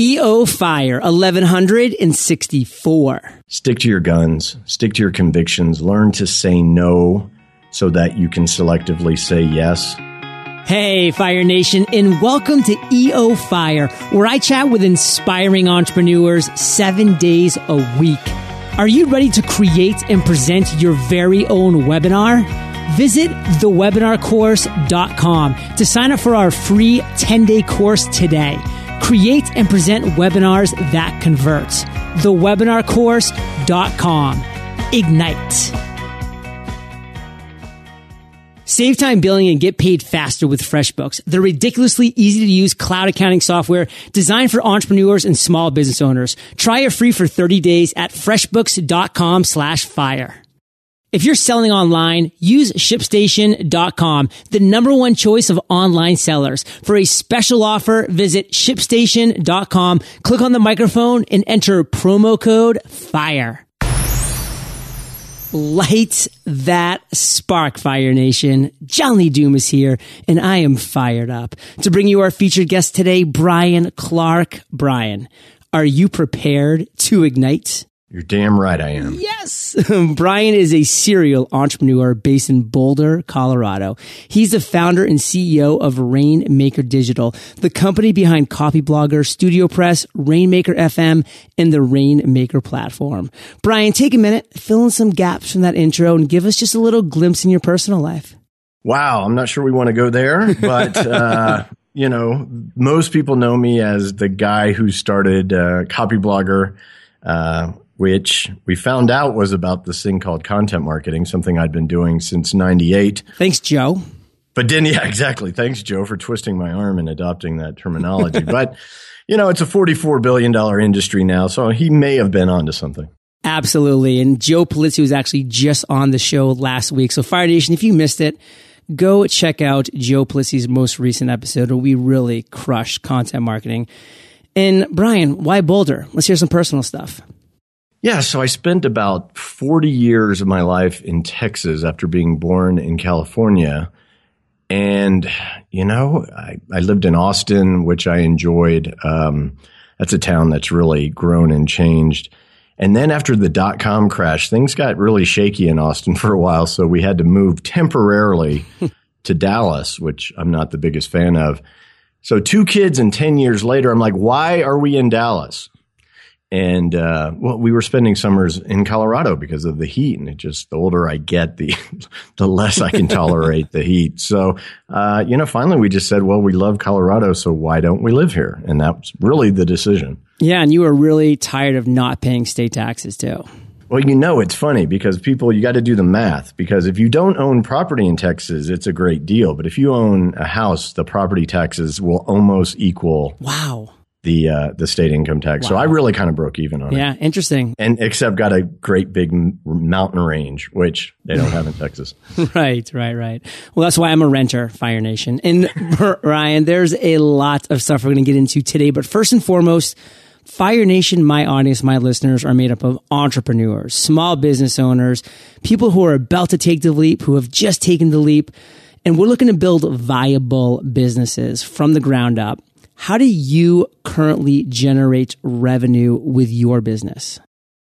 EO Fire 1164. Stick to your guns, stick to your convictions, learn to say no so that you can selectively say yes. Hey, Fire Nation, and welcome to EO Fire, where I chat with inspiring entrepreneurs seven days a week. Are you ready to create and present your very own webinar? Visit thewebinarcourse.com to sign up for our free 10 day course today. Create and present webinars that convert. Thewebinarcourse.com. Ignite. Save time billing and get paid faster with FreshBooks. The ridiculously easy to use cloud accounting software designed for entrepreneurs and small business owners. Try it free for 30 days at freshbooks.com slash fire. If you're selling online, use shipstation.com, the number one choice of online sellers. For a special offer, visit shipstation.com, click on the microphone and enter promo code FIRE. Light that spark, Fire Nation. John Lee Dumas is here, and I am fired up to bring you our featured guest today, Brian Clark. Brian, are you prepared to ignite? You're damn right I am. Yes. Brian is a serial entrepreneur based in Boulder, Colorado. He's the founder and CEO of Rainmaker Digital, the company behind Copyblogger, StudioPress, Rainmaker FM, and the Rainmaker platform. Brian, take a minute, fill in some gaps from that intro and give us just a little glimpse in your personal life. Wow. I'm not sure we want to go there, but, uh, you know, most people know me as the guy who started uh, Copyblogger. Uh, which we found out was about this thing called content marketing, something I'd been doing since 98. Thanks, Joe. But then, yeah, exactly. Thanks, Joe, for twisting my arm and adopting that terminology. but, you know, it's a $44 billion industry now, so he may have been onto something. Absolutely. And Joe Pulizzi was actually just on the show last week. So, Fire Nation, if you missed it, go check out Joe Pulizzi's most recent episode where we really crushed content marketing. And Brian, why Boulder? Let's hear some personal stuff. Yeah, so I spent about 40 years of my life in Texas after being born in California. And, you know, I, I lived in Austin, which I enjoyed. Um, that's a town that's really grown and changed. And then after the dot com crash, things got really shaky in Austin for a while. So we had to move temporarily to Dallas, which I'm not the biggest fan of. So two kids and 10 years later, I'm like, why are we in Dallas? And uh, well, we were spending summers in Colorado because of the heat, and it just the older I get, the the less I can tolerate the heat. So, uh, you know, finally we just said, well, we love Colorado, so why don't we live here? And that was really the decision. Yeah, and you were really tired of not paying state taxes too. Well, you know, it's funny because people, you got to do the math because if you don't own property in Texas, it's a great deal. But if you own a house, the property taxes will almost equal. Wow the uh, the state income tax. Wow. So I really kind of broke even on yeah, it. Yeah, interesting. And except got a great big mountain range, which they don't have in Texas. right, right, right. Well, that's why I'm a renter, Fire Nation. And Brian, there's a lot of stuff we're going to get into today, but first and foremost. Fire Nation, my audience, my listeners are made up of entrepreneurs, small business owners, people who are about to take the leap, who have just taken the leap. And we're looking to build viable businesses from the ground up. How do you currently generate revenue with your business?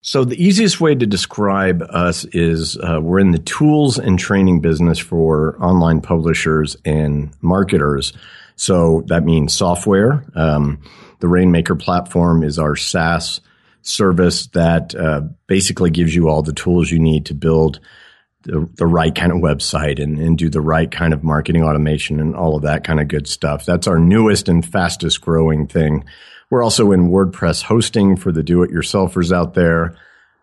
So the easiest way to describe us is uh, we're in the tools and training business for online publishers and marketers. So that means software. Um, the Rainmaker platform is our SaaS service that uh, basically gives you all the tools you need to build the, the right kind of website and, and do the right kind of marketing automation and all of that kind of good stuff. That's our newest and fastest growing thing. We're also in WordPress hosting for the do-it-yourselfers out there.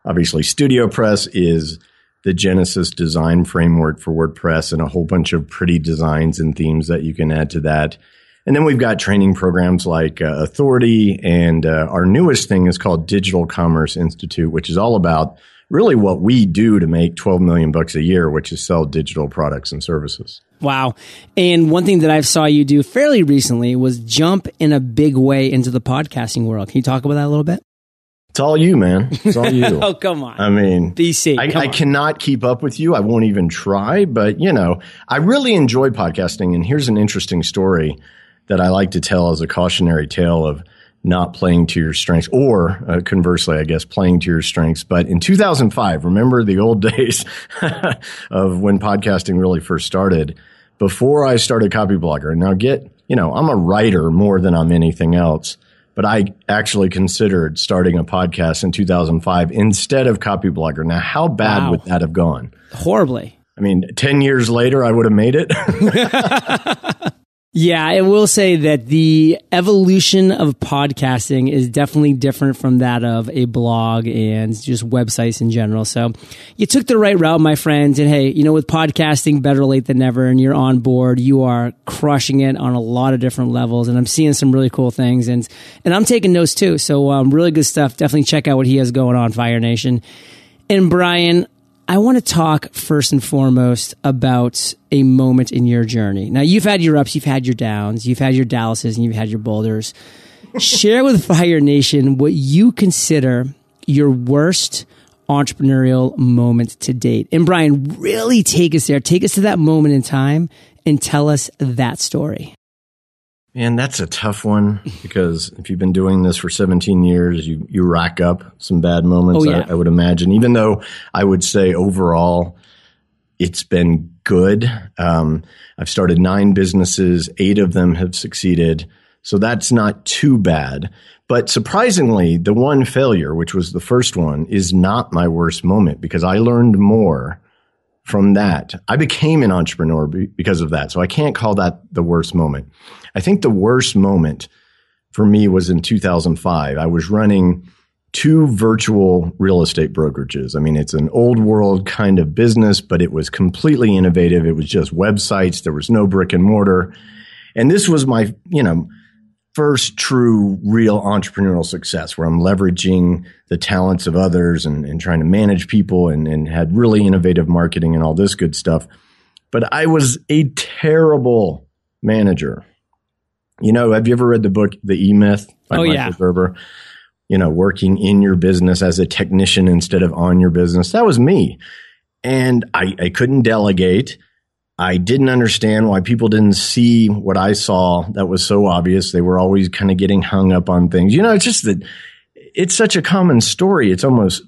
Obviously, StudioPress is the Genesis design framework for WordPress and a whole bunch of pretty designs and themes that you can add to that. And then we've got training programs like uh, Authority, and uh, our newest thing is called Digital Commerce Institute, which is all about really what we do to make 12 million bucks a year, which is sell digital products and services. Wow. And one thing that I saw you do fairly recently was jump in a big way into the podcasting world. Can you talk about that a little bit? It's all you, man. It's all you. oh, come on. I mean, BC. I, I cannot keep up with you. I won't even try, but you know, I really enjoy podcasting. And here's an interesting story that I like to tell as a cautionary tale of not playing to your strengths, or uh, conversely, I guess, playing to your strengths. But in 2005, remember the old days of when podcasting really first started. Before I started Copyblogger, now get you know, I'm a writer more than I'm anything else but I actually considered starting a podcast in 2005 instead of Copyblogger. Now, how bad wow. would that have gone? Horribly. I mean, 10 years later, I would have made it. Yeah, I will say that the evolution of podcasting is definitely different from that of a blog and just websites in general. So you took the right route, my friends. And hey, you know, with podcasting, better late than never, and you're on board, you are crushing it on a lot of different levels. And I'm seeing some really cool things. And, and I'm taking notes too. So, um, really good stuff. Definitely check out what he has going on, Fire Nation. And Brian, I want to talk first and foremost about a moment in your journey. Now, you've had your ups, you've had your downs, you've had your Dallases, and you've had your Boulders. Share with Fire Nation what you consider your worst entrepreneurial moment to date. And Brian, really take us there. Take us to that moment in time and tell us that story. Man, that's a tough one because if you've been doing this for 17 years, you, you rack up some bad moments, oh, yeah. I, I, would imagine. Even though I would say overall, it's been good. Um, I've started nine businesses, eight of them have succeeded. So that's not too bad. But surprisingly, the one failure, which was the first one, is not my worst moment because I learned more from that. I became an entrepreneur because of that. So I can't call that the worst moment. I think the worst moment for me was in 2005. I was running two virtual real estate brokerages. I mean, it's an old world kind of business, but it was completely innovative. It was just websites. There was no brick and mortar. And this was my, you know, first true real entrepreneurial success where I'm leveraging the talents of others and, and trying to manage people and, and had really innovative marketing and all this good stuff. But I was a terrible manager. You know, have you ever read the book The E Myth by oh, Michael yeah. Gerber? You know, working in your business as a technician instead of on your business. That was me. And I, I couldn't delegate. I didn't understand why people didn't see what I saw that was so obvious. They were always kind of getting hung up on things. You know, it's just that it's such a common story. It's almost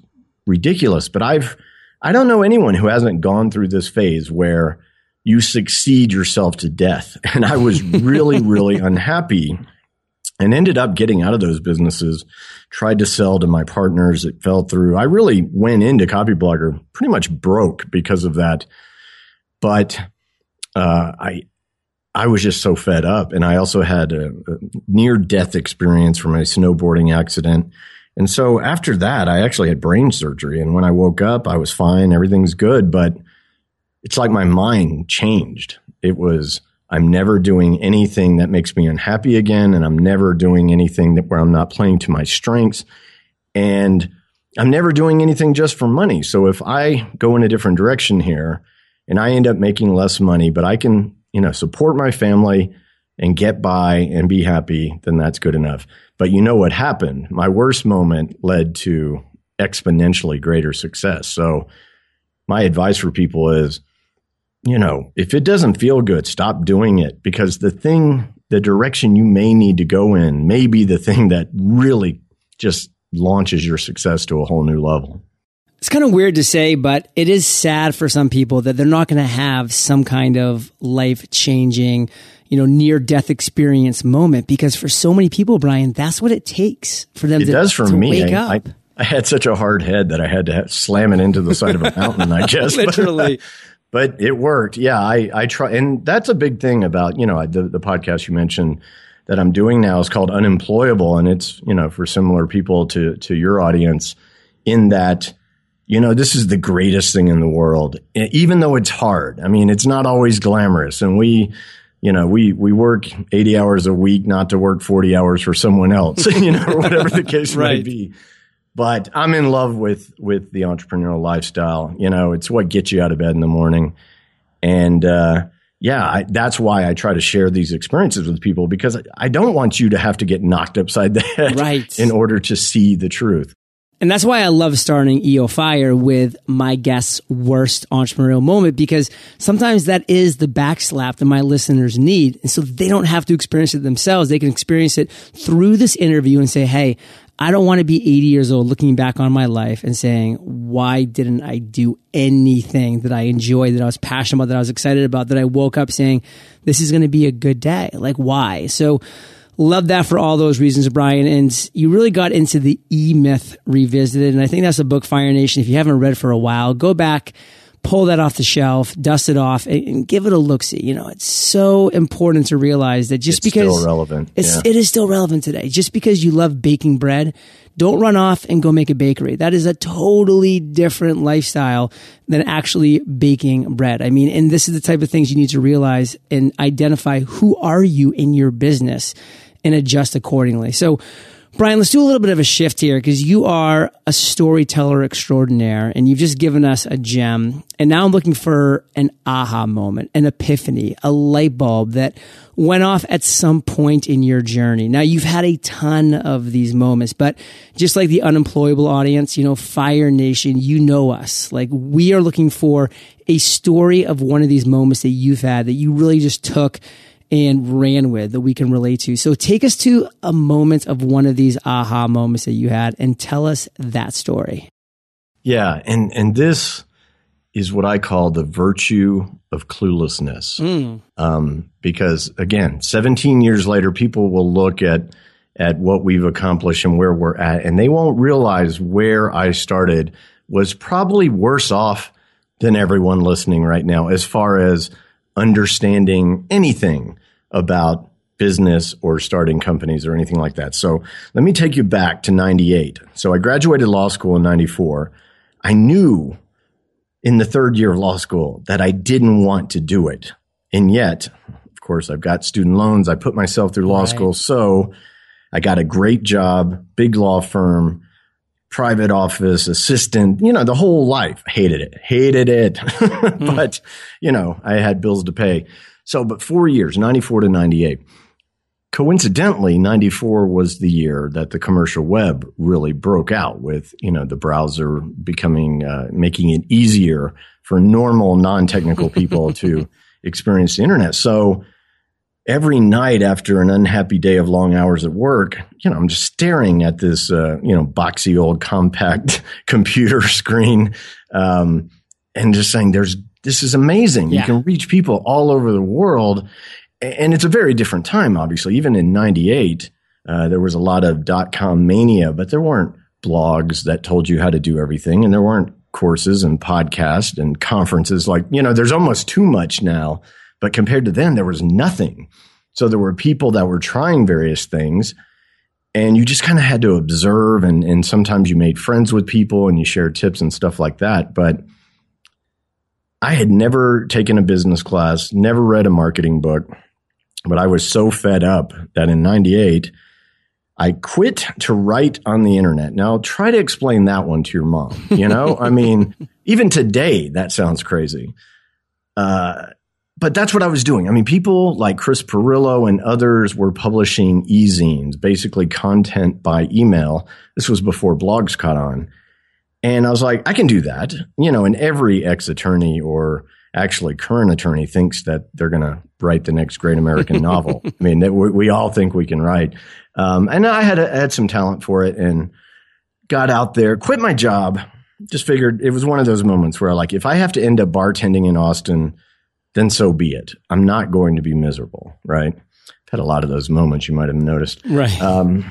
ridiculous, but I've, I don't know anyone who hasn't gone through this phase where you succeed yourself to death. And I was really, really unhappy and ended up getting out of those businesses, tried to sell to my partners. It fell through. I really went into Copyblogger pretty much broke because of that. But uh, I I was just so fed up, and I also had a, a near death experience from a snowboarding accident. And so after that, I actually had brain surgery. And when I woke up, I was fine. Everything's good. But it's like my mind changed. It was, I'm never doing anything that makes me unhappy again. And I'm never doing anything that where I'm not playing to my strengths. And I'm never doing anything just for money. So if I go in a different direction here, and I end up making less money, but I can, you know, support my family and get by and be happy, then that's good enough. But you know what happened? My worst moment led to exponentially greater success. So my advice for people is, you know, if it doesn't feel good, stop doing it because the thing, the direction you may need to go in may be the thing that really just launches your success to a whole new level. It's kind of weird to say, but it is sad for some people that they're not going to have some kind of life changing, you know, near death experience moment because for so many people, Brian, that's what it takes for them it to, does for to me. wake I, up. I, I, had such a hard head that I had to slam it into the side of a mountain, I guess. Literally. But, but, it worked. Yeah. I, I try. And that's a big thing about, you know, the, the podcast you mentioned that I'm doing now is called Unemployable. And it's, you know, for similar people to, to your audience in that, you know, this is the greatest thing in the world, even though it's hard. I mean, it's not always glamorous. And we, you know, we, we work 80 hours a week, not to work 40 hours for someone else, you know, whatever the case right. may be. But I'm in love with, with the entrepreneurial lifestyle. You know, it's what gets you out of bed in the morning. And, uh, yeah, I, that's why I try to share these experiences with people because I don't want you to have to get knocked upside the head right. in order to see the truth. And that's why I love starting EO Fire with my guest's worst entrepreneurial moment because sometimes that is the backslap that my listeners need. And so they don't have to experience it themselves. They can experience it through this interview and say, Hey, I don't want to be 80 years old looking back on my life and saying, why didn't I do anything that I enjoyed, that I was passionate about, that I was excited about, that I woke up saying, this is going to be a good day? Like, why? So, love that for all those reasons, Brian. And you really got into the E Myth revisited. And I think that's a book, Fire Nation. If you haven't read for a while, go back pull that off the shelf, dust it off, and, and give it a look see. You know, it's so important to realize that just it's because relevant, it's yeah. it is still relevant today. Just because you love baking bread, don't run off and go make a bakery. That is a totally different lifestyle than actually baking bread. I mean, and this is the type of things you need to realize and identify who are you in your business and adjust accordingly. So Brian, let's do a little bit of a shift here because you are a storyteller extraordinaire and you've just given us a gem. And now I'm looking for an aha moment, an epiphany, a light bulb that went off at some point in your journey. Now you've had a ton of these moments, but just like the unemployable audience, you know, Fire Nation, you know us. Like we are looking for a story of one of these moments that you've had that you really just took and ran with that we can relate to. So take us to a moment of one of these aha moments that you had and tell us that story. Yeah, and and this is what I call the virtue of cluelessness. Mm. Um, because again, 17 years later, people will look at at what we've accomplished and where we're at, and they won't realize where I started was probably worse off than everyone listening right now, as far as understanding anything about business or starting companies or anything like that. So let me take you back to 98. So I graduated law school in 94. I knew in the third year of law school that I didn't want to do it. And yet, of course, I've got student loans. I put myself through law right. school. So I got a great job, big law firm, private office, assistant, you know, the whole life. Hated it, hated it. mm. But, you know, I had bills to pay. So, but four years, 94 to 98. Coincidentally, 94 was the year that the commercial web really broke out with, you know, the browser becoming, uh, making it easier for normal non-technical people to experience the internet. So every night after an unhappy day of long hours at work, you know, I'm just staring at this, uh, you know, boxy old Compaq computer screen, um, and just saying, there's this is amazing. Yeah. You can reach people all over the world. And it's a very different time, obviously. Even in 98, uh, there was a lot of dot com mania, but there weren't blogs that told you how to do everything. And there weren't courses and podcasts and conferences. Like, you know, there's almost too much now. But compared to then, there was nothing. So there were people that were trying various things and you just kind of had to observe and, and sometimes you made friends with people and you shared tips and stuff like that. But I had never taken a business class, never read a marketing book, but I was so fed up that in 98, I quit to write on the internet. Now try to explain that one to your mom. You know, I mean, even today, that sounds crazy. Uh, but that's what I was doing. I mean, people like Chris Pirillo and others were publishing e-zines, basically content by email. This was before blogs caught on. And I was like, I can do that. You know, and every ex attorney or actually current attorney thinks that they're going to write the next great American novel. I mean, we, we, all think we can write. Um, and I had, a, had some talent for it and got out there, quit my job. Just figured it was one of those moments where, like, if I have to end up bartending in Austin, then so be it. I'm not going to be miserable, right? I've had a lot of those moments you might have noticed. Right. Um,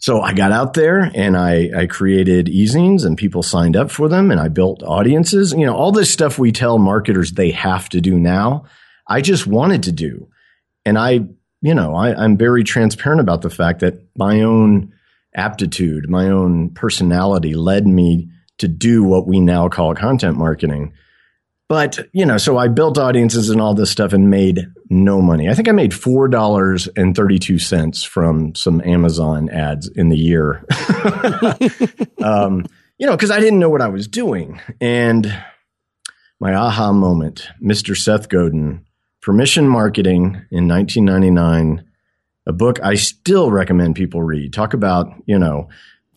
so I got out there and I, I created e-zines and people signed up for them and I built audiences. You know, all this stuff we tell marketers they have to do now. I just wanted to do. And I, you know, I, I'm very transparent about the fact that my own aptitude, my own personality led me to do what we now call content marketing. But, you know, so I built audiences and all this stuff and made no money. I think I made $4.32 from some Amazon ads in the year. um, you know, because I didn't know what I was doing. And my aha moment, Mr. Seth Godin, Permission Marketing in 1999, a book I still recommend people read. Talk about, you know,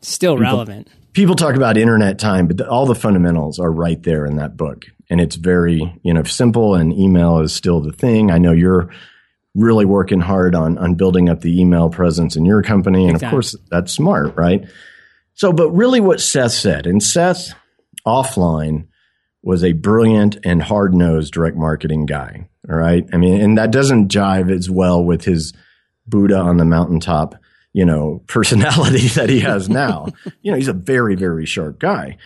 Still people, relevant. People talk about internet time, but the, all the fundamentals are right there in that book. And it's very, you know, simple and email is still the thing. I know you're really working hard on, on building up the email presence in your company. And exactly. of course, that's smart, right? So, but really what Seth said, and Seth offline was a brilliant and hard nosed direct marketing guy. All right. I mean, and that doesn't jive as well with his Buddha on the mountaintop, you know, personality that he has now. you know, he's a very, very sharp guy.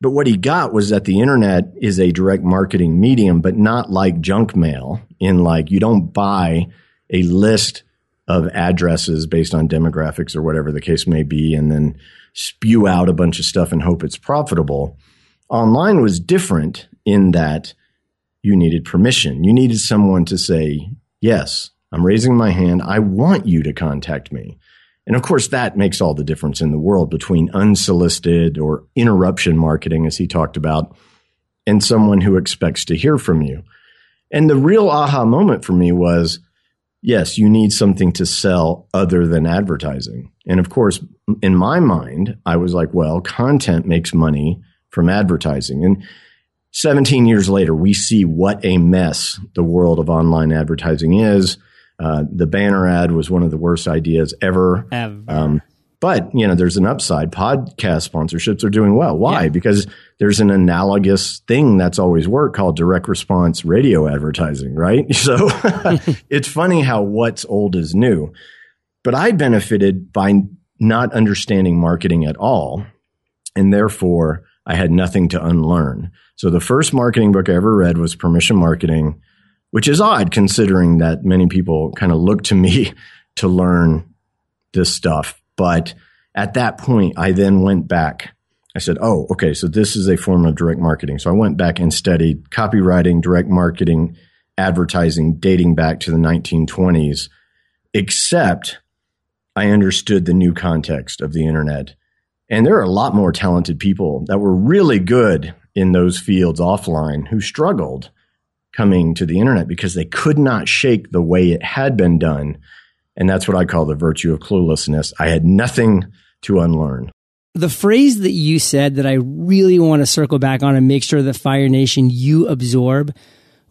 But what he got was that the internet is a direct marketing medium, but not like junk mail in like you don't buy a list of addresses based on demographics or whatever the case may be and then spew out a bunch of stuff and hope it's profitable. Online was different in that you needed permission. You needed someone to say, yes, I'm raising my hand. I want you to contact me. And of course, that makes all the difference in the world between unsolicited or interruption marketing, as he talked about, and someone who expects to hear from you. And the real aha moment for me was yes, you need something to sell other than advertising. And of course, in my mind, I was like, well, content makes money from advertising. And 17 years later, we see what a mess the world of online advertising is. Uh, the banner ad was one of the worst ideas ever. ever. Um, but you know, there's an upside. Podcast sponsorships are doing well. Why? Yeah. Because there's an analogous thing that's always worked called direct response radio advertising, right? So it's funny how what's old is new. But I benefited by not understanding marketing at all, and therefore I had nothing to unlearn. So the first marketing book I ever read was Permission Marketing which is odd considering that many people kind of look to me to learn this stuff. But at that point, I then went back. I said, oh, okay, so this is a form of direct marketing. So I went back and studied copywriting, direct marketing, advertising dating back to the 1920s, except I understood the new context of the internet. And there are a lot more talented people that were really good in those fields offline who struggled coming to the internet because they could not shake the way it had been done. And that's what I call the virtue of cluelessness. I had nothing to unlearn. The phrase that you said that I really want to circle back on and make sure that Fire Nation you absorb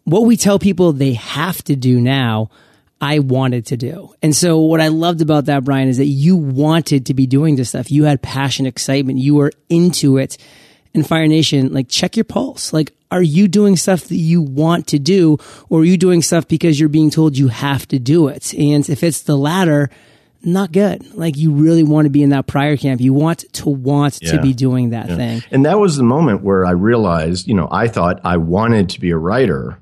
what we tell people they have to do now. I wanted to do. And so what I loved about that, Brian, is that you wanted to be doing this stuff. You had passion, excitement. You were into it. And Fire Nation, like check your pulse. Like, are you doing stuff that you want to do or are you doing stuff because you're being told you have to do it? And if it's the latter, not good. Like you really want to be in that prior camp. You want to want yeah. to be doing that yeah. thing. And that was the moment where I realized, you know, I thought I wanted to be a writer.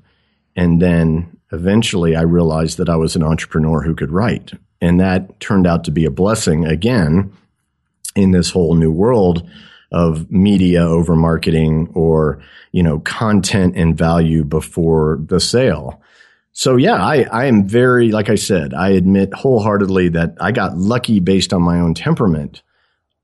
And then eventually I realized that I was an entrepreneur who could write. And that turned out to be a blessing again in this whole new world of media over marketing or, you know, content and value before the sale. So yeah, I, I am very, like I said, I admit wholeheartedly that I got lucky based on my own temperament.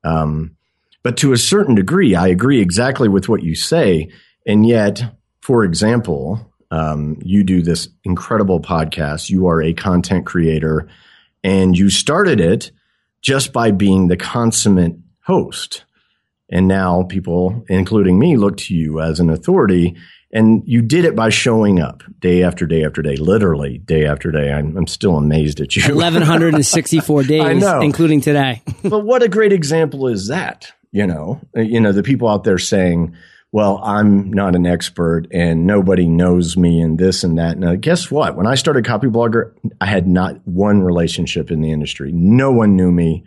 Um, but to a certain degree, I agree exactly with what you say. And yet, for example, um, you do this incredible podcast. You are a content creator and you started it just by being the consummate host. And now people, including me, look to you as an authority. And you did it by showing up day after day after day, literally day after day. I'm, I'm still amazed at you. 1,164 days, including today. but what a great example is that? You know, you know, the people out there saying, well, I'm not an expert and nobody knows me and this and that. Now, guess what? When I started Copyblogger, I had not one relationship in the industry. No one knew me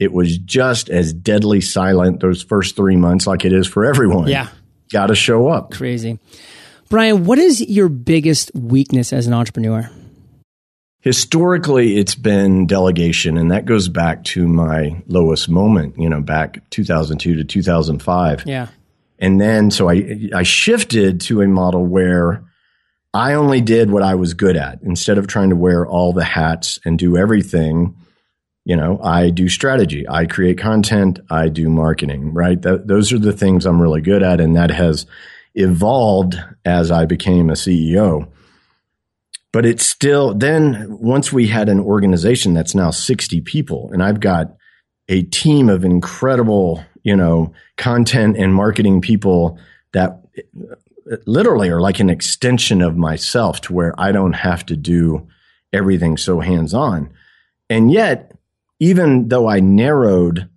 it was just as deadly silent those first three months like it is for everyone. Yeah. Got to show up. Crazy. Brian, what is your biggest weakness as an entrepreneur? Historically, it's been delegation, and that goes back to my lowest moment, you know, back 2002 to 2005. Yeah. And then, so I, I shifted to a model where I only did what I was good at instead of trying to wear all the hats and do everything you know, I do strategy, I create content, I do marketing, right? That, those are the things I'm really good at. And that has evolved as I became a CEO. But it's still, then once we had an organization that's now 60 people, and I've got a team of incredible, you know, content and marketing people that uh, literally are like an extension of myself to where I don't have to do everything so hands on. And yet, even though I narrowed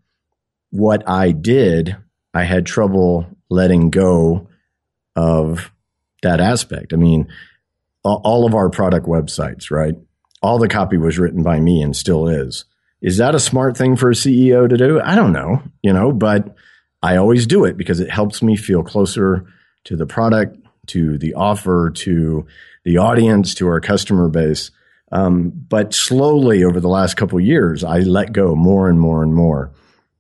what I did, I had trouble letting go of that aspect. I mean, all of our product websites, right? All the copy was written by me and still is. Is that a smart thing for a CEO to do? I don't know, you know, but I always do it because it helps me feel closer to the product, to the offer, to the audience, to our customer base. Um, but slowly over the last couple years, I let go more and more and more.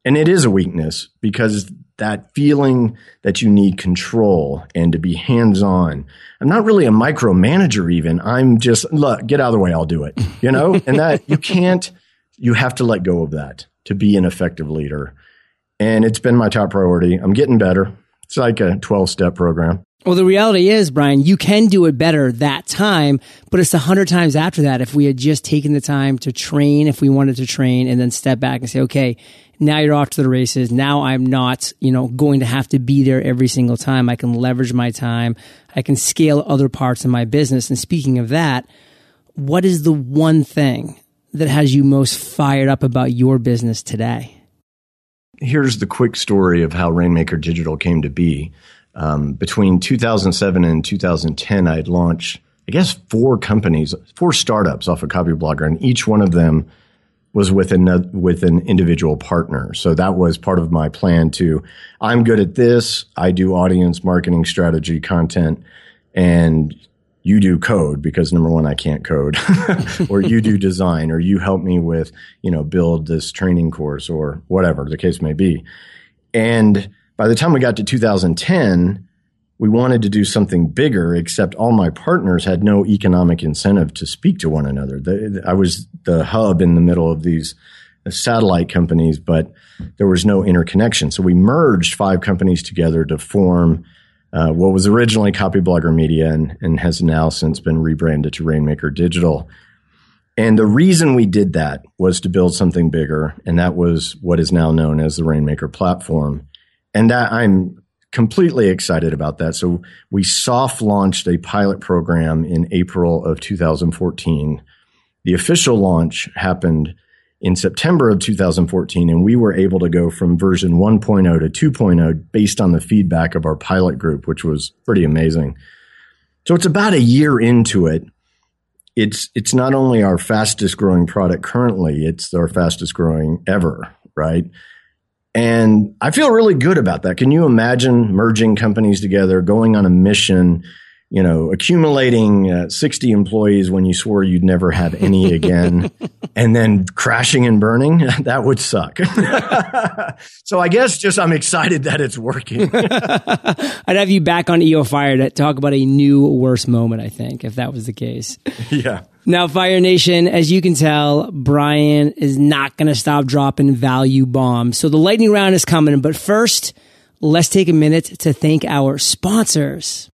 And it is a weakness because that feeling that you need control and to be hands on. I'm not really a micromanager even. I'm just, look, get out of the way. I'll do it. You know, and that you can't, you have to let go of that to be an effective leader. And it's been my top priority. I'm getting better. It's like a 12 step program. Well, the reality is, Brian, you can do it better that time, but it's a hundred times after that. If we had just taken the time to train, if we wanted to train and then step back and say, okay, now you're off to the races. Now I'm not, you know, going to have to be there every single time. I can leverage my time. I can scale other parts of my business. And speaking of that, what is the one thing that has you most fired up about your business today? Here's the quick story of how Rainmaker Digital came to be. Um, between 2007 and 2010, I'd launched, I guess, four companies, four startups off of Copyblogger, and each one of them was with an, with an individual partner. So that was part of my plan to, I'm good at this. I do audience marketing strategy content and you do code because number one, I can't code or you do design or you help me with, you know, build this training course or whatever the case may be. And by the time we got to 2010, we wanted to do something bigger, except all my partners had no economic incentive to speak to one another. The, I was the hub in the middle of these satellite companies, but there was no interconnection. So we merged five companies together to form uh, what was originally Copyblogger Media and, and has now since been rebranded to Rainmaker Digital. And the reason we did that was to build something bigger, and that was what is now known as the Rainmaker platform. And that I'm completely excited about that. So we soft launched a pilot program in April of 2014. The official launch happened in September of 2014, and we were able to go from version 1.0 to 2.0 based on the feedback of our pilot group, which was pretty amazing. So it's about a year into it. It's it's not only our fastest growing product currently, it's our fastest growing ever, right? And I feel really good about that. Can you imagine merging companies together, going on a mission, you know, accumulating uh, 60 employees when you swore you'd never have any again, and then crashing and burning? that would suck. so I guess just I'm excited that it's working. I'd have you back on EO Fire to talk about a new worst moment, I think, if that was the case. Yeah. Now, Fire Nation, as you can tell, Brian is not going to stop dropping value bombs. So the lightning round is coming. But first, let's take a minute to thank our sponsors.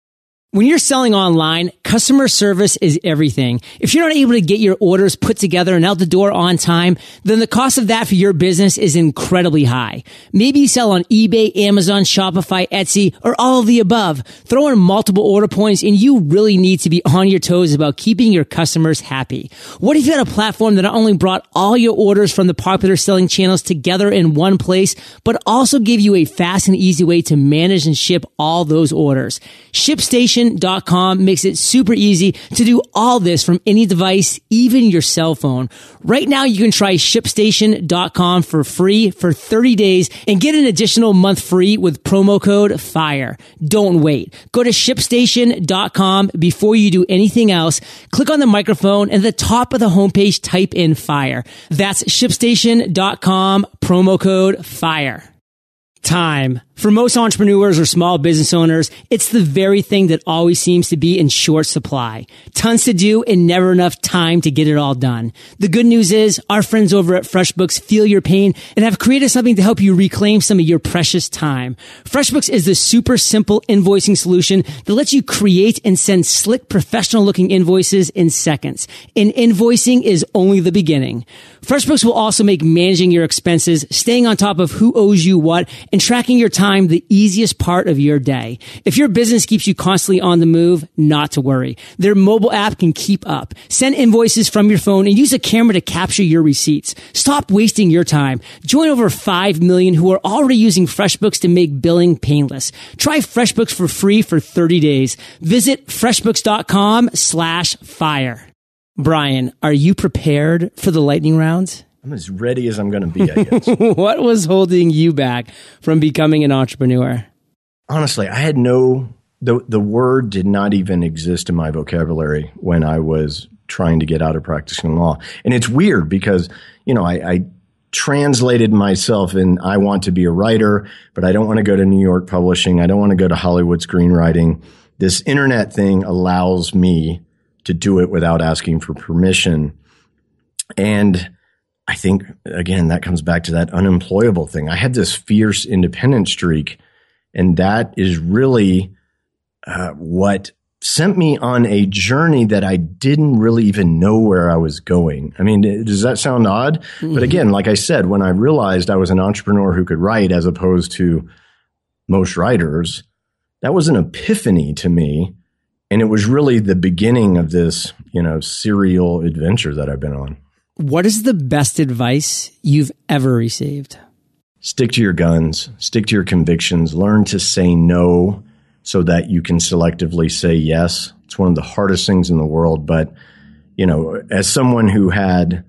When you're selling online, customer service is everything. If you're not able to get your orders put together and out the door on time, then the cost of that for your business is incredibly high. Maybe you sell on eBay, Amazon, Shopify, Etsy, or all of the above. Throw in multiple order points and you really need to be on your toes about keeping your customers happy. What if you had a platform that not only brought all your orders from the popular selling channels together in one place, but also gave you a fast and easy way to manage and ship all those orders? ShipStation ShipStation.com makes it super easy to do all this from any device, even your cell phone. Right now, you can try ShipStation.com for free for 30 days and get an additional month free with promo code FIRE. Don't wait. Go to ShipStation.com before you do anything else. Click on the microphone and at the top of the homepage, type in FIRE. That's ShipStation.com, promo code FIRE. Time For most entrepreneurs or small business owners, it's the very thing that always seems to be in short supply. Tons to do and never enough time to get it all done. The good news is our friends over at FreshBooks feel your pain and have created something to help you reclaim some of your precious time. FreshBooks is the super simple invoicing solution that lets you create and send slick professional looking invoices in seconds. And invoicing is only the beginning. FreshBooks will also make managing your expenses, staying on top of who owes you what, and tracking your time time the easiest part of your day. If your business keeps you constantly on the move, not to worry. Their mobile app can keep up. Send invoices from your phone and use a camera to capture your receipts. Stop wasting your time. Join over 5 million who are already using FreshBooks to make billing painless. Try FreshBooks for free for 30 days. Visit freshbooks.com slash fire. Brian, are you prepared for the lightning round? I'm as ready as I'm going to be, I guess. what was holding you back from becoming an entrepreneur? Honestly, I had no the the word did not even exist in my vocabulary when I was trying to get out of practicing law. And it's weird because, you know, I, I translated myself and I want to be a writer, but I don't want to go to New York publishing. I don't want to go to Hollywood screenwriting. This internet thing allows me to do it without asking for permission. And I think again that comes back to that unemployable thing. I had this fierce independent streak, and that is really uh, what sent me on a journey that I didn't really even know where I was going. I mean, does that sound odd? Mm-hmm. But again, like I said, when I realized I was an entrepreneur who could write as opposed to most writers, that was an epiphany to me. And it was really the beginning of this, you know, serial adventure that I've been on. What is the best advice you've ever received? Stick to your guns, stick to your convictions, learn to say no so that you can selectively say yes. It's one of the hardest things in the world. But, you know, as someone who had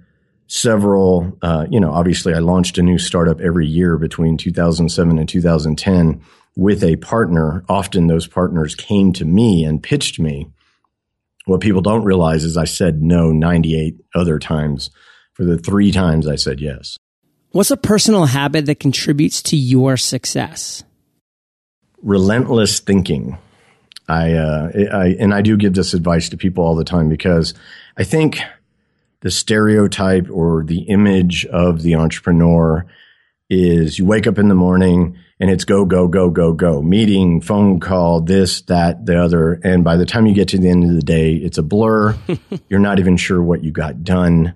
several, uh, you know, obviously I launched a new startup every year between 2007 and 2010 with a partner. Often those partners came to me and pitched me what people don't realize is I said no 98 other times for the three times I said yes. What's a personal habit that contributes to your success? Relentless thinking. I, uh, I, and I do give this advice to people all the time because I think the stereotype or the image of the entrepreneur is you wake up in the morning and it's go, go, go, go, go. Meeting, phone call, this, that, the other. And by the time you get to the end of the day, it's a blur. You're not even sure what you got done.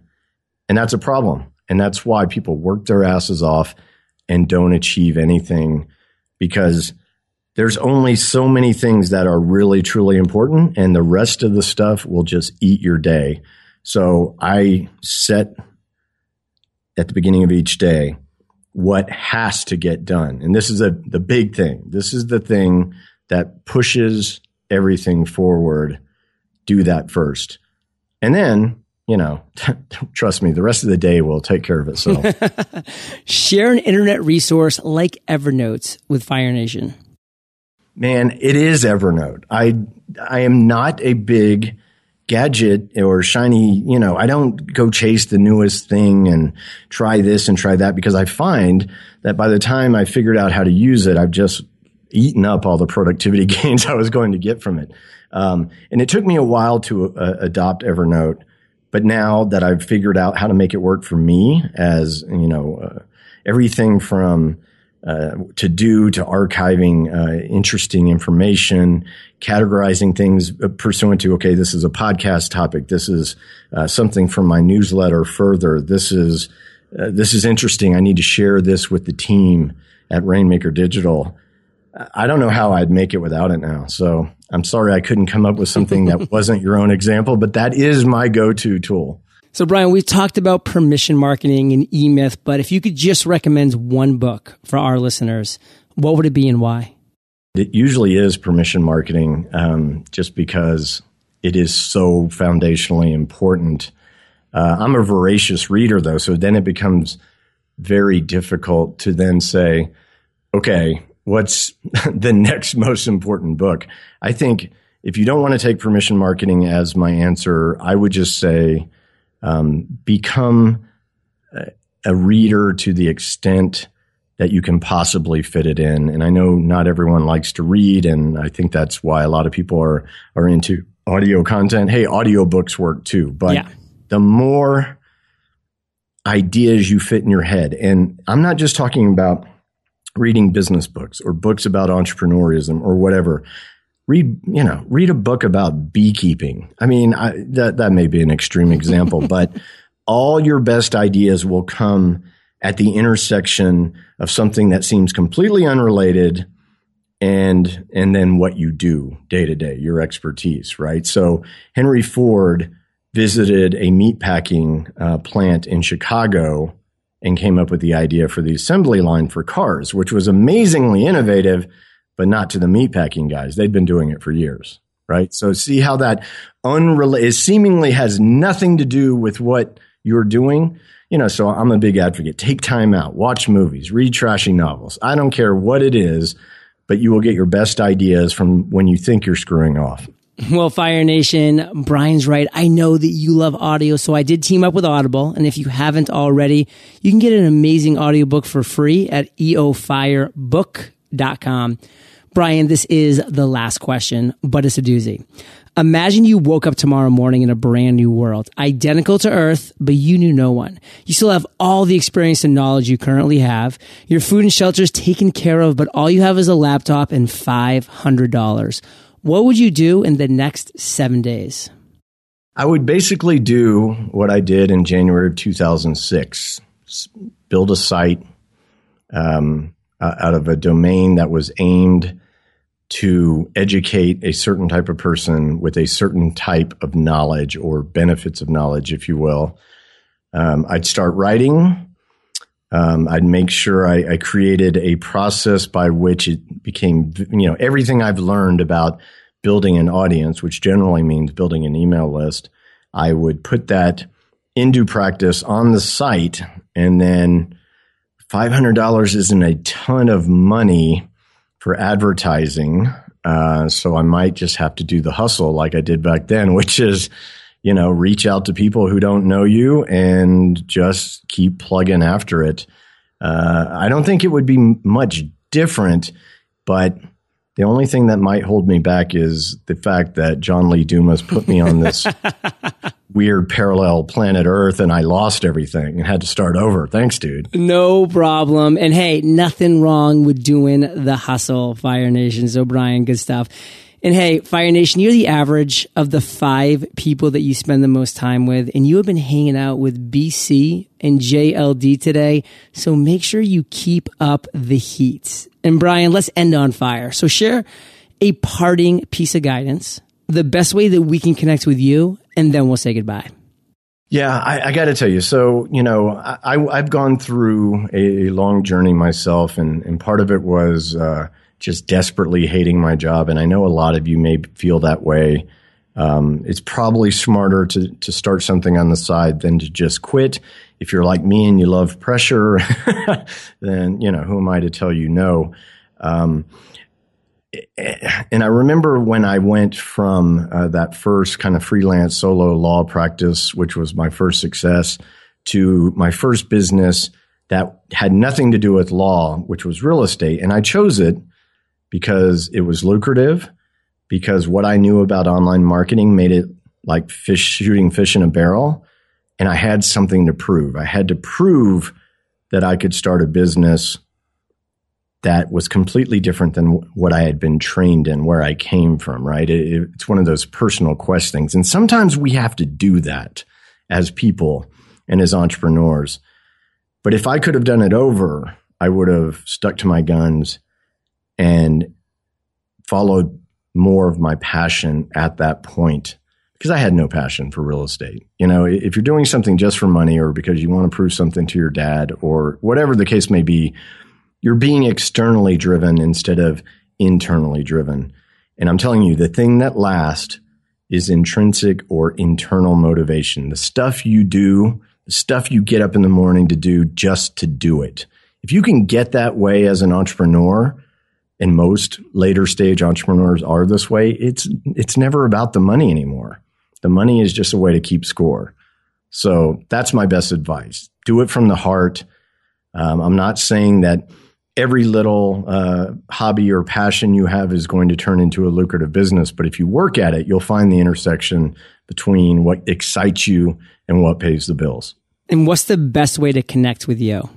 And that's a problem. And that's why people work their asses off and don't achieve anything because there's only so many things that are really, truly important. And the rest of the stuff will just eat your day. So I set at the beginning of each day, what has to get done. And this is a, the big thing. This is the thing that pushes everything forward. Do that first. And then, you know, trust me, the rest of the day will take care of itself. Share an internet resource like Evernote with Fire Nation. Man, it is Evernote. I I am not a big gadget or shiny, you know, I don't go chase the newest thing and try this and try that because I find that by the time I figured out how to use it, I've just eaten up all the productivity gains I was going to get from it. Um, and it took me a while to uh, adopt Evernote, but now that I've figured out how to make it work for me as, you know, uh, everything from uh, to do to archiving uh, interesting information, categorizing things uh, pursuant to okay, this is a podcast topic, this is uh, something from my newsletter. Further, this is uh, this is interesting. I need to share this with the team at Rainmaker Digital. I don't know how I'd make it without it now. So I'm sorry I couldn't come up with something that wasn't your own example, but that is my go-to tool. So, Brian, we talked about permission marketing and eMyth, but if you could just recommend one book for our listeners, what would it be and why? It usually is permission marketing, um, just because it is so foundationally important. Uh, I'm a voracious reader, though, so then it becomes very difficult to then say, okay, what's the next most important book? I think if you don't want to take permission marketing as my answer, I would just say, um, become a, a reader to the extent that you can possibly fit it in. And I know not everyone likes to read, and I think that's why a lot of people are are into audio content. Hey, audiobooks work too, but yeah. the more ideas you fit in your head, and I'm not just talking about reading business books or books about entrepreneurism or whatever. Read, you know, read a book about beekeeping. I mean, I, that that may be an extreme example, but all your best ideas will come at the intersection of something that seems completely unrelated and and then what you do day to day, your expertise, right? So Henry Ford visited a meatpacking uh, plant in Chicago and came up with the idea for the assembly line for cars, which was amazingly innovative, but not to the meatpacking guys. They'd been doing it for years, right? So see how that seemingly has nothing to do with what you're doing. You know, so I'm a big advocate. Take time out, watch movies, read trashy novels. I don't care what it is, but you will get your best ideas from when you think you're screwing off. Well, Fire Nation, Brian's right. I know that you love audio, so I did team up with Audible. And if you haven't already, you can get an amazing audiobook for free at eofirebook.com. Brian, this is the last question, but it's a doozy. Imagine you woke up tomorrow morning in a brand new world, identical to Earth, but you knew no one. You still have all the experience and knowledge you currently have. Your food and shelter is taken care of, but all you have is a laptop and $500. What would you do in the next seven days? I would basically do what I did in January of 2006 build a site um, out of a domain that was aimed to educate a certain type of person with a certain type of knowledge or benefits of knowledge, if you will. Um, I'd start writing. Um, I'd make sure I, I, created a process by which it became, you know, everything I've learned about building an audience, which generally means building an email list. I would put that into practice on the site, and then five hundred dollars isn't a ton of money for advertising. Uh, so I might just have to do the hustle like I did back then, which is, you know, reach out to people who don't know you and just keep plugging after it. Uh, I don't think it would be much different, but the only thing that might hold me back is the fact that John Lee Dumas put me on this weird parallel planet Earth and I lost everything and had to start over. Thanks, dude. No problem. And hey, nothing wrong with doing the hustle, Fire Nation. So, Brian, good stuff. And hey, Fire Nation, you're the average of the five people that you spend the most time with, and you have been hanging out with BC and JLD today. So make sure you keep up the heat. And Brian, let's end on fire. So share a parting piece of guidance, the best way that we can connect with you, and then we'll say goodbye. Yeah, I, I got to tell you. So, you know, I, have gone through a, long journey myself, and, and part of it was, uh, just desperately hating my job. And I know a lot of you may feel that way. Um, it's probably smarter to, to start something on the side than to just quit. If you're like me and you love pressure, then, you know, who am I to tell you no? Um, and I remember when I went from uh, that first kind of freelance solo law practice, which was my first success, to my first business that had nothing to do with law, which was real estate. And I chose it because it was lucrative, because what I knew about online marketing made it like fish shooting fish in a barrel. And I had something to prove. I had to prove that I could start a business that was completely different than what I had been trained in, where I came from, right? It, it's one of those personal quest things. And sometimes we have to do that as people and as entrepreneurs. But if I could have done it over, I would have stuck to my guns and followed more of my passion at that point because I had no passion for real estate. You know, if you're doing something just for money or because you want to prove something to your dad or whatever the case may be, you're being externally driven instead of internally driven. And I'm telling you, the thing that lasts is intrinsic or internal motivation. The stuff you do, the stuff you get up in the morning to do just to do it. If you can get that way as an entrepreneur, and most later stage entrepreneurs are this way, it's it's never about the money anymore. The money is just a way to keep score. So that's my best advice. Do it from the heart. Um, I'm not saying that every little uh, hobby or passion you have is going to turn into a lucrative business. But if you work at it, you'll find the intersection between what excites you and what pays the bills. And what's the best way to connect with you?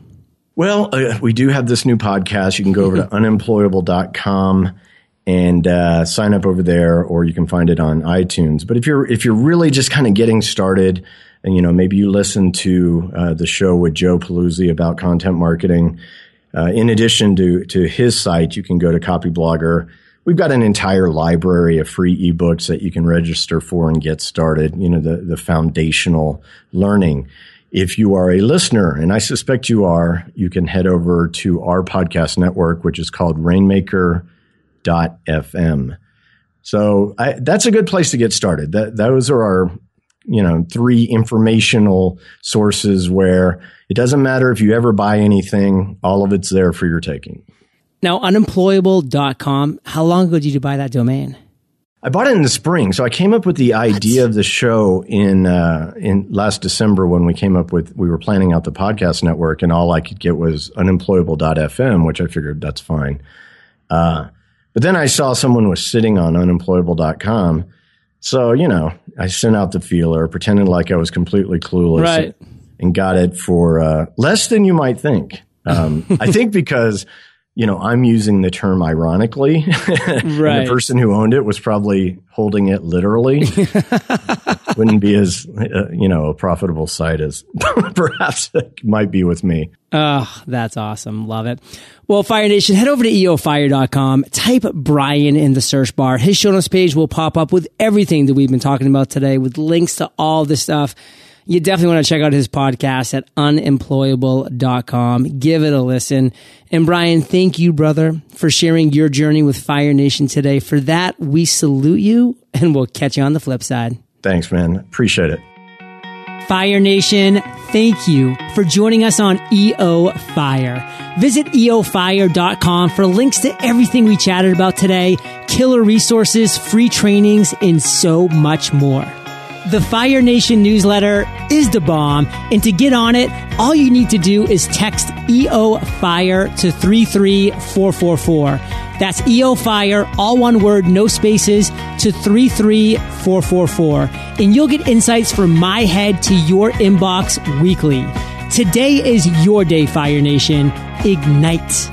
Well, uh, we do have this new podcast. You can go over to unemployable.com and uh, sign up over there, or you can find it on iTunes. But if you're if you're really just kind of getting started, and you know maybe you listen to uh, the show with Joe Pulizzi about content marketing. Uh, in addition to to his site, you can go to Copyblogger. We've got an entire library of free ebooks that you can register for and get started. You know the the foundational learning. If you are a listener, and I suspect you are, you can head over to our podcast network, which is called Rainmaker.fm. So I, that's a good place to get started. That, those are our, you know, three informational sources where it doesn't matter if you ever buy anything, all of it's there for your taking. Now, unemployable.com, how long ago did you buy that domain? I bought it in the spring, so I came up with the idea of the show in uh, in last December when we came up with we were planning out the podcast network, and all I could get was unemployable.fm, which I figured that's fine. Uh, but then I saw someone was sitting on unemployable.com, so you know I sent out the feeler, pretending like I was completely clueless, right. and got it for uh, less than you might think. Um, I think because you know, I'm using the term ironically. right. the person who owned it was probably holding it literally. Wouldn't be as, uh, you know, a profitable site as perhaps it might be with me. Oh, that's awesome. Love it. Well, Fire Nation, head over to eofire.com, type Brian in the search bar. His show notes page will pop up with everything that we've been talking about today with links to all this stuff you definitely want to check out his podcast at unemployable.com. Give it a listen. And Brian, thank you, brother, for sharing your journey with Fire Nation today. For that, we salute you and we'll catch you on the flip side. Thanks, man. Appreciate it. Fire Nation, thank you for joining us on EO Fire. Visit eofire.com for links to everything we chatted about today, killer resources, free trainings, and so much more. The Fire Nation newsletter is the bomb, and to get on it, all you need to do is text EO Fire to 33444. That's EO Fire, all one word, no spaces, to 33444. And you'll get insights from my head to your inbox weekly. Today is your day, Fire Nation. Ignite.